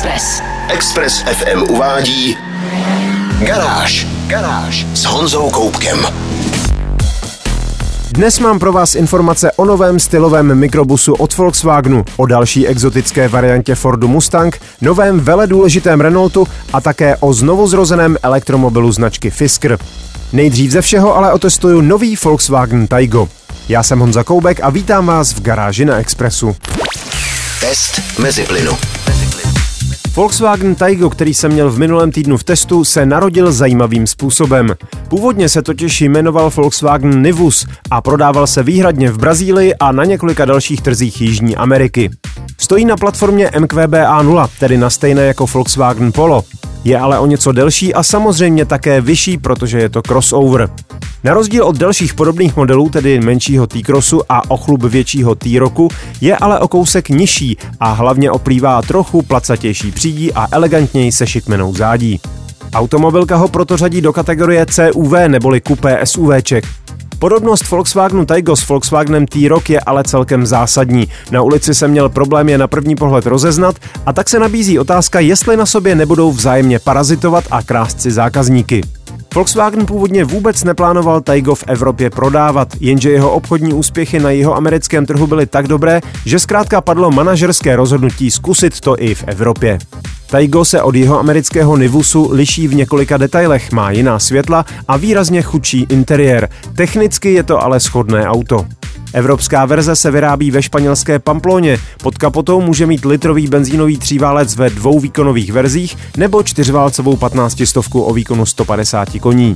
Express. Express FM uvádí Garáž. Garáž s Honzou Koupkem. Dnes mám pro vás informace o novém stylovém mikrobusu od Volkswagenu, o další exotické variantě Fordu Mustang, novém veledůležitém Renaultu a také o znovuzrozeném elektromobilu značky Fisker. Nejdřív ze všeho ale otestuju nový Volkswagen Taigo. Já jsem Honza Koubek a vítám vás v garáži na Expressu. Test mezi plynu. Volkswagen Taigo, který jsem měl v minulém týdnu v testu, se narodil zajímavým způsobem. Původně se totiž jmenoval Volkswagen Nivus a prodával se výhradně v Brazílii a na několika dalších trzích Jižní Ameriky. Stojí na platformě MQB A0, tedy na stejné jako Volkswagen Polo. Je ale o něco delší a samozřejmě také vyšší, protože je to crossover. Na rozdíl od dalších podobných modelů, tedy menšího T-Crossu a ochlup většího T-Roku, je ale o kousek nižší a hlavně oplývá trochu placatější přídí a elegantněji se šikmenou zádí. Automobilka ho proto řadí do kategorie CUV neboli kupé SUVček. Podobnost Volkswagenu Taigo s Volkswagenem T-Roc je ale celkem zásadní. Na ulici jsem měl problém je na první pohled rozeznat a tak se nabízí otázka, jestli na sobě nebudou vzájemně parazitovat a krást si zákazníky. Volkswagen původně vůbec neplánoval Taigo v Evropě prodávat, jenže jeho obchodní úspěchy na jeho americkém trhu byly tak dobré, že zkrátka padlo manažerské rozhodnutí zkusit to i v Evropě. Taigo se od jeho amerického Nivusu liší v několika detailech, má jiná světla a výrazně chudší interiér. Technicky je to ale schodné auto. Evropská verze se vyrábí ve španělské Pamploně. Pod kapotou může mít litrový benzínový tříválec ve dvou výkonových verzích nebo čtyřválcovou 15 stovku o výkonu 150 koní.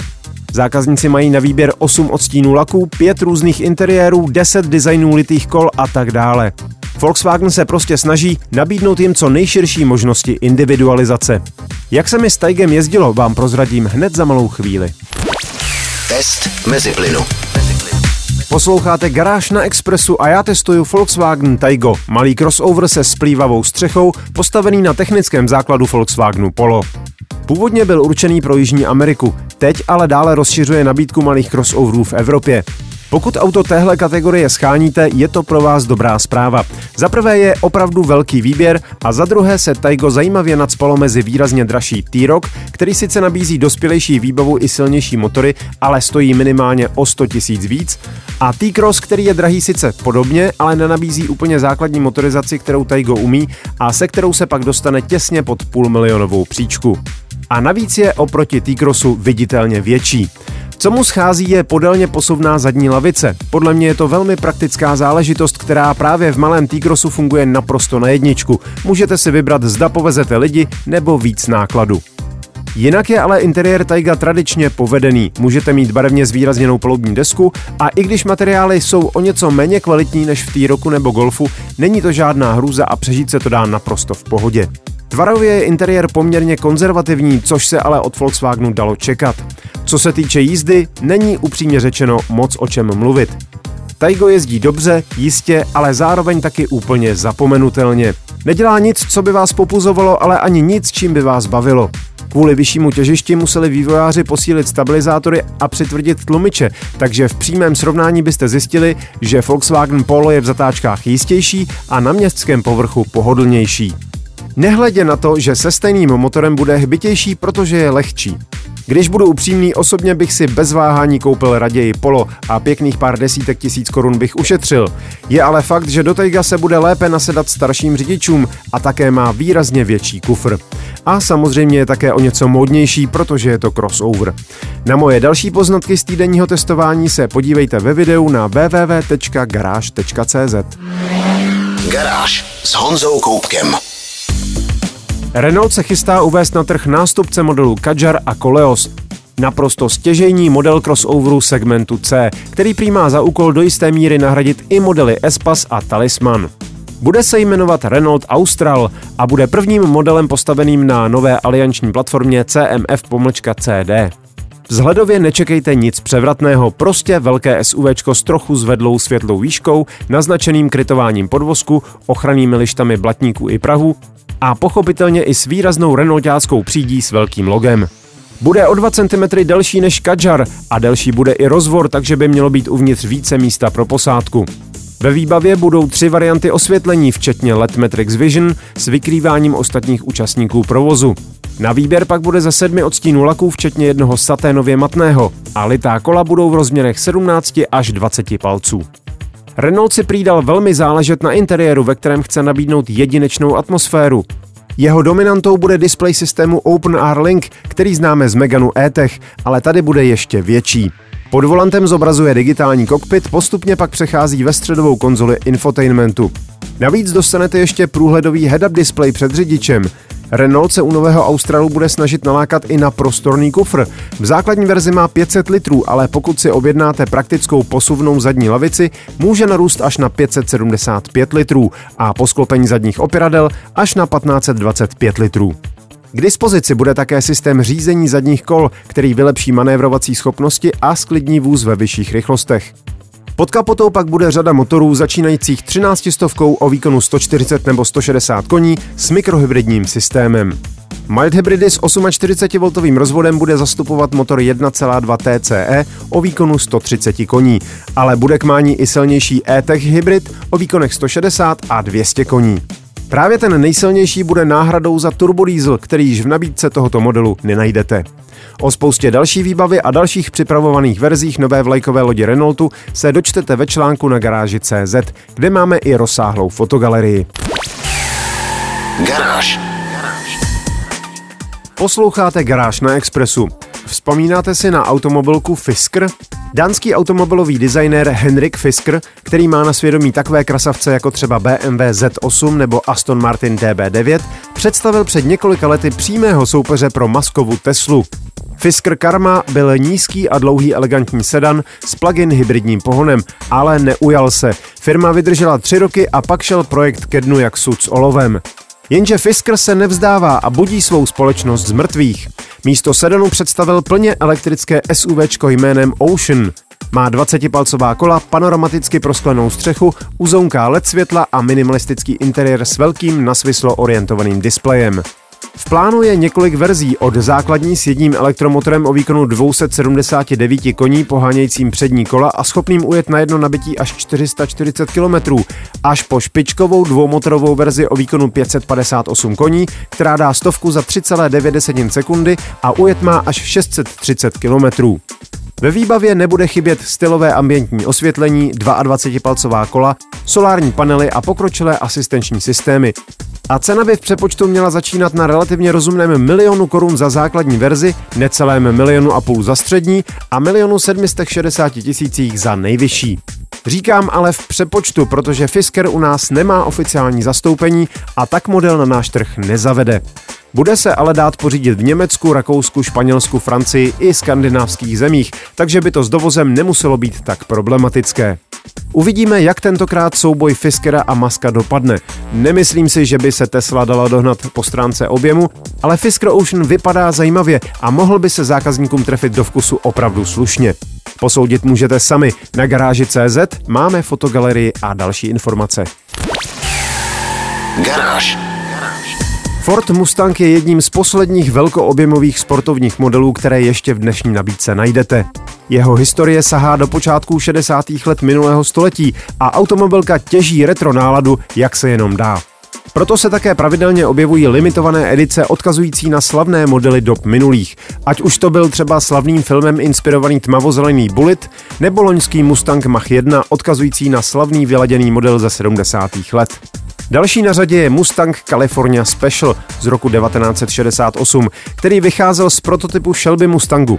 Zákazníci mají na výběr 8 odstínů laků, 5 různých interiérů, 10 designů litých kol a tak dále. Volkswagen se prostě snaží nabídnout jim co nejširší možnosti individualizace. Jak se mi s Taigem jezdilo, vám prozradím hned za malou chvíli. Test mezi plynu. Posloucháte Garáž na Expressu a já testuju Volkswagen Taigo, malý crossover se splývavou střechou, postavený na technickém základu Volkswagenu Polo. Původně byl určený pro Jižní Ameriku, teď ale dále rozšiřuje nabídku malých crossoverů v Evropě. Pokud auto téhle kategorie scháníte, je to pro vás dobrá zpráva. Za prvé je opravdu velký výběr a za druhé se Taigo zajímavě nadspalo mezi výrazně dražší T-Roc, který sice nabízí dospělejší výbavu i silnější motory, ale stojí minimálně o 100 tisíc víc, a T-Cross, který je drahý sice podobně, ale nenabízí úplně základní motorizaci, kterou Taigo umí a se kterou se pak dostane těsně pod půl milionovou příčku. A navíc je oproti T-Crossu viditelně větší. Co mu schází je podélně posuvná zadní lavice. Podle mě je to velmi praktická záležitost, která právě v malém T-Crossu funguje naprosto na jedničku. Můžete si vybrat, zda povezete lidi nebo víc nákladu. Jinak je ale interiér Taiga tradičně povedený. Můžete mít barevně zvýrazněnou palubní desku a i když materiály jsou o něco méně kvalitní než v T-Roku nebo Golfu, není to žádná hrůza a přežít se to dá naprosto v pohodě. Tvarově je interiér poměrně konzervativní, což se ale od Volkswagenu dalo čekat. Co se týče jízdy, není upřímně řečeno moc o čem mluvit. Taigo jezdí dobře, jistě, ale zároveň taky úplně zapomenutelně. Nedělá nic, co by vás popuzovalo, ale ani nic, čím by vás bavilo. Kvůli vyššímu těžišti museli vývojáři posílit stabilizátory a přitvrdit tlumiče, takže v přímém srovnání byste zjistili, že Volkswagen Polo je v zatáčkách jistější a na městském povrchu pohodlnější. Nehledě na to, že se stejným motorem bude hbitější, protože je lehčí. Když budu upřímný, osobně bych si bez váhání koupil raději Polo a pěkných pár desítek tisíc korun bych ušetřil. Je ale fakt, že do Taiga se bude lépe nasedat starším řidičům a také má výrazně větší kufr. A samozřejmě je také o něco módnější, protože je to crossover. Na moje další poznatky z týdenního testování se podívejte ve videu na www.garage.cz. Garáž s Honzou Koupkem. Renault se chystá uvést na trh nástupce modelu Kadjar a Koleos. Naprosto stěžejní model crossoveru segmentu C, který prý za úkol do jisté míry nahradit i modely Espas a Talisman. Bude se jmenovat Renault Austral a bude prvním modelem postaveným na nové alianční platformě CMF-CD. Vzhledově nečekejte nic převratného, prostě velké SUV s trochu zvedlou světlou výškou, naznačeným krytováním podvozku, ochrannými lištami blatníků i Prahu a pochopitelně i s výraznou renaultáckou přídí s velkým logem. Bude o 2 cm delší než Kadjar a delší bude i rozvor, takže by mělo být uvnitř více místa pro posádku. Ve výbavě budou tři varianty osvětlení, včetně LED Matrix Vision s vykrýváním ostatních účastníků provozu. Na výběr pak bude ze sedmi odstínů laků, včetně jednoho saténově matného, a litá kola budou v rozměrech 17 až 20 palců. Renault si přidal velmi záležet na interiéru, ve kterém chce nabídnout jedinečnou atmosféru. Jeho dominantou bude display systému OpenR Link, který známe z Meganu E-Tech, ale tady bude ještě větší. Pod volantem zobrazuje digitální kokpit, postupně pak přechází ve středovou konzoli infotainmentu. Navíc dostanete ještě průhledový head-up display před řidičem. Renault se u nového Australu bude snažit nalákat i na prostorný kufr. V základní verzi má 500 litrů, ale pokud si objednáte praktickou posuvnou zadní lavici, může narůst až na 575 litrů a po sklopení zadních opěradel až na 1525 litrů. K dispozici bude také systém řízení zadních kol, který vylepší manévrovací schopnosti a sklidní vůz ve vyšších rychlostech. Pod kapotou pak bude řada motorů začínajících 13 stovkou o výkonu 140 nebo 160 koní s mikrohybridním systémem. Mild hybridy s 48V rozvodem bude zastupovat motor 1,2 TCE o výkonu 130 koní, ale bude k mání i silnější E-Tech hybrid o výkonech 160 a 200 koní. Právě ten nejsilnější bude náhradou za turbodiesel, který již v nabídce tohoto modelu nenajdete. O spoustě další výbavy a dalších připravovaných verzích nové vlajkové lodi Renaultu se dočtete ve článku na garáži CZ, kde máme i rozsáhlou fotogalerii. Garáž. Posloucháte Garáž na Expressu. Vzpomínáte si na automobilku Fisker? Dánský automobilový designér Henrik Fisker, který má na svědomí takové krasavce jako třeba BMW Z8 nebo Aston Martin DB9, představil před několika lety přímého soupeře pro maskovou Teslu. Fisker Karma byl nízký a dlouhý elegantní sedan s plug-in hybridním pohonem, ale neujal se. Firma vydržela tři roky a pak šel projekt ke dnu jak sud s olovem. Jenže Fisker se nevzdává a budí svou společnost z mrtvých. Místo sedanu představil plně elektrické SUV jménem Ocean. Má 20-palcová kola, panoramaticky prosklenou střechu, uzounká LED světla a minimalistický interiér s velkým nasvislo orientovaným displejem. V plánu je několik verzí od základní s jedním elektromotorem o výkonu 279 koní pohánějícím přední kola a schopným ujet na jedno nabití až 440 km, až po špičkovou dvoumotorovou verzi o výkonu 558 koní, která dá stovku za 3,9 sekundy a ujet má až 630 km. Ve výbavě nebude chybět stylové ambientní osvětlení, 22-palcová kola, solární panely a pokročilé asistenční systémy. A cena by v přepočtu měla začínat na relativně rozumném milionu korun za základní verzi, necelém milionu a půl za střední a milionu 760 tisících za nejvyšší. Říkám ale v přepočtu, protože Fisker u nás nemá oficiální zastoupení a tak model na náš trh nezavede. Bude se ale dát pořídit v Německu, Rakousku, Španělsku, Francii i skandinávských zemích, takže by to s dovozem nemuselo být tak problematické. Uvidíme, jak tentokrát souboj Fiskera a Maska dopadne. Nemyslím si, že by se Tesla dala dohnat po stránce objemu, ale Fisker Ocean vypadá zajímavě a mohl by se zákazníkům trefit do vkusu opravdu slušně. Posoudit můžete sami. Na garáži CZ máme fotogalerii a další informace. Garáž. Ford Mustang je jedním z posledních velkoobjemových sportovních modelů, které ještě v dnešní nabídce najdete. Jeho historie sahá do počátků 60. let minulého století a automobilka těží retro náladu, jak se jenom dá. Proto se také pravidelně objevují limitované edice odkazující na slavné modely dob minulých. Ať už to byl třeba slavným filmem inspirovaný tmavozelený Bullet, nebo loňský Mustang Mach 1 odkazující na slavný vyladěný model ze 70. let. Další na řadě je Mustang California Special z roku 1968, který vycházel z prototypu Shelby Mustangu.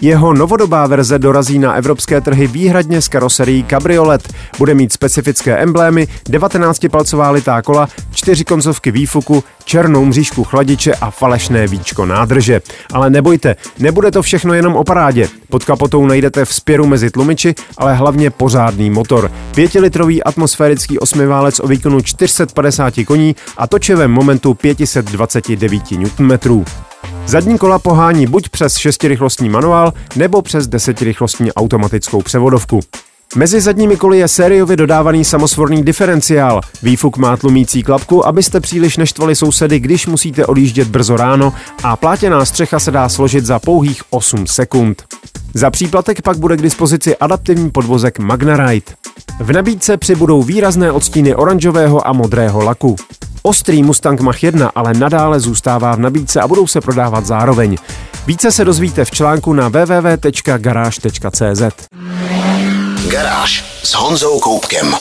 Jeho novodobá verze dorazí na evropské trhy výhradně s karoserií Cabriolet. Bude mít specifické emblémy, 19-palcová litá kola, čtyři koncovky výfuku, černou mřížku chladiče a falešné víčko nádrže. Ale nebojte, nebude to všechno jenom o parádě. Pod kapotou najdete vzpěru mezi tlumiči, ale hlavně pořádný motor. Pětilitrový atmosférický osmiválec o výkonu 450 koní a točivém momentu 529 Nm. Zadní kola pohání buď přes šestirychlostní manuál nebo přes desetirychlostní automatickou převodovku. Mezi zadními koly je sériově dodávaný samosvorný diferenciál. Výfuk má tlumící klapku, abyste příliš neštvali sousedy, když musíte odjíždět brzo ráno a plátěná střecha se dá složit za pouhých 8 sekund. Za příplatek pak bude k dispozici adaptivní podvozek Magnarite. V nabídce přibudou výrazné odstíny oranžového a modrého laku. Ostrý Mustang Mach-1 ale nadále zůstává v nabídce a budou se prodávat zároveň. Více se dozvíte v článku na www.garage.cz. Garáž s Honzou Koupkem.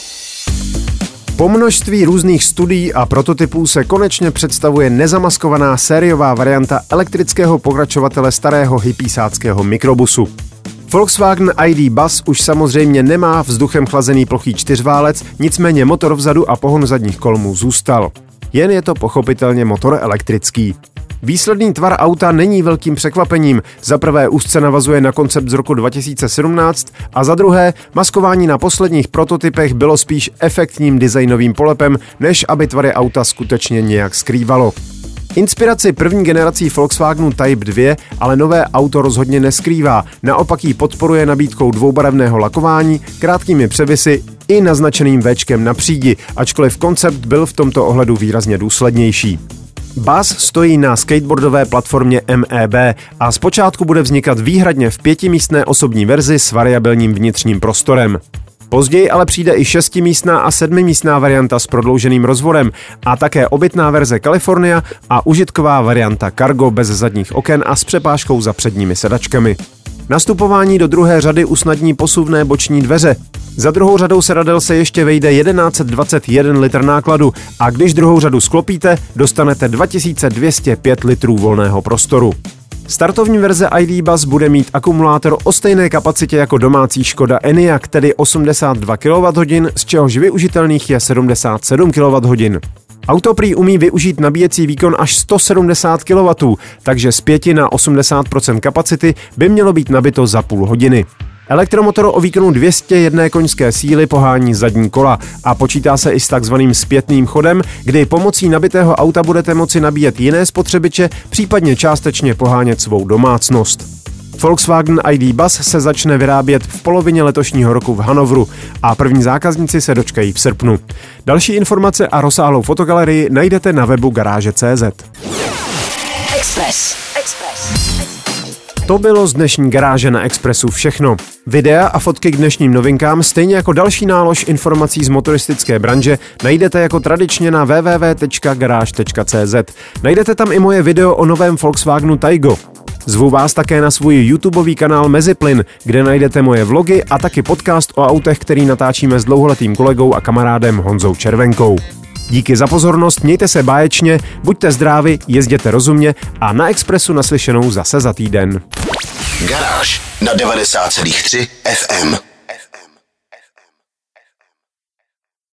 Po množství různých studií a prototypů se konečně představuje nezamaskovaná sériová varianta elektrického pokračovatele starého hypísáckého mikrobusu. Volkswagen ID Bus už samozřejmě nemá vzduchem chlazený plochý čtyřválec, nicméně motor vzadu a pohon zadních kolmů zůstal. Jen je to pochopitelně motor elektrický. Výsledný tvar auta není velkým překvapením. Za prvé úzce navazuje na koncept z roku 2017 a za druhé maskování na posledních prototypech bylo spíš efektním designovým polepem, než aby tvary auta skutečně nějak skrývalo. Inspiraci první generací Volkswagenu Type 2 ale nové auto rozhodně neskrývá, naopak ji podporuje nabídkou dvoubarevného lakování, krátkými převisy i naznačeným Včkem na přídi, ačkoliv koncept byl v tomto ohledu výrazně důslednější. Bus stojí na skateboardové platformě MEB a zpočátku bude vznikat výhradně v pětimístné osobní verzi s variabilním vnitřním prostorem. Později ale přijde i šestimístná a sedmimístná varianta s prodlouženým rozvorem a také obytná verze California a užitková varianta Cargo bez zadních oken a s přepážkou za předními sedačkami. Nastupování do druhé řady usnadní posuvné boční dveře. Za druhou řadou sedadel se ještě vejde 1121 litr nákladu a když druhou řadu sklopíte, dostanete 2205 litrů volného prostoru. Startovní verze ID Bus bude mít akumulátor o stejné kapacitě jako domácí Škoda Enyaq, tedy 82 kWh, z čehož využitelných je 77 kWh. Auto prý umí využít nabíjecí výkon až 170 kW, takže z 5 na 80% kapacity by mělo být nabito za půl hodiny. Elektromotor o výkonu 201 koňské síly pohání zadní kola a počítá se i s takzvaným zpětným chodem, kdy pomocí nabitého auta budete moci nabíjet jiné spotřebiče, případně částečně pohánět svou domácnost. Volkswagen ID Bus se začne vyrábět v polovině letošního roku v Hanovru a první zákazníci se dočkají v srpnu. Další informace a rozsáhlou fotogalerii najdete na webu garáže.cz. Express. Express. To bylo z dnešní garáže na Expressu všechno. Videa a fotky k dnešním novinkám, stejně jako další nálož informací z motoristické branže, najdete jako tradičně na www.garage.cz. Najdete tam i moje video o novém Volkswagenu Taigo. Zvu vás také na svůj YouTubeový kanál Meziplyn, kde najdete moje vlogy a taky podcast o autech, který natáčíme s dlouholetým kolegou a kamarádem Honzou Červenkou. Díky za pozornost, mějte se báječně, buďte zdraví, jezděte rozumně a na Expressu naslyšenou zase za týden. Garáž na 90,3 FM.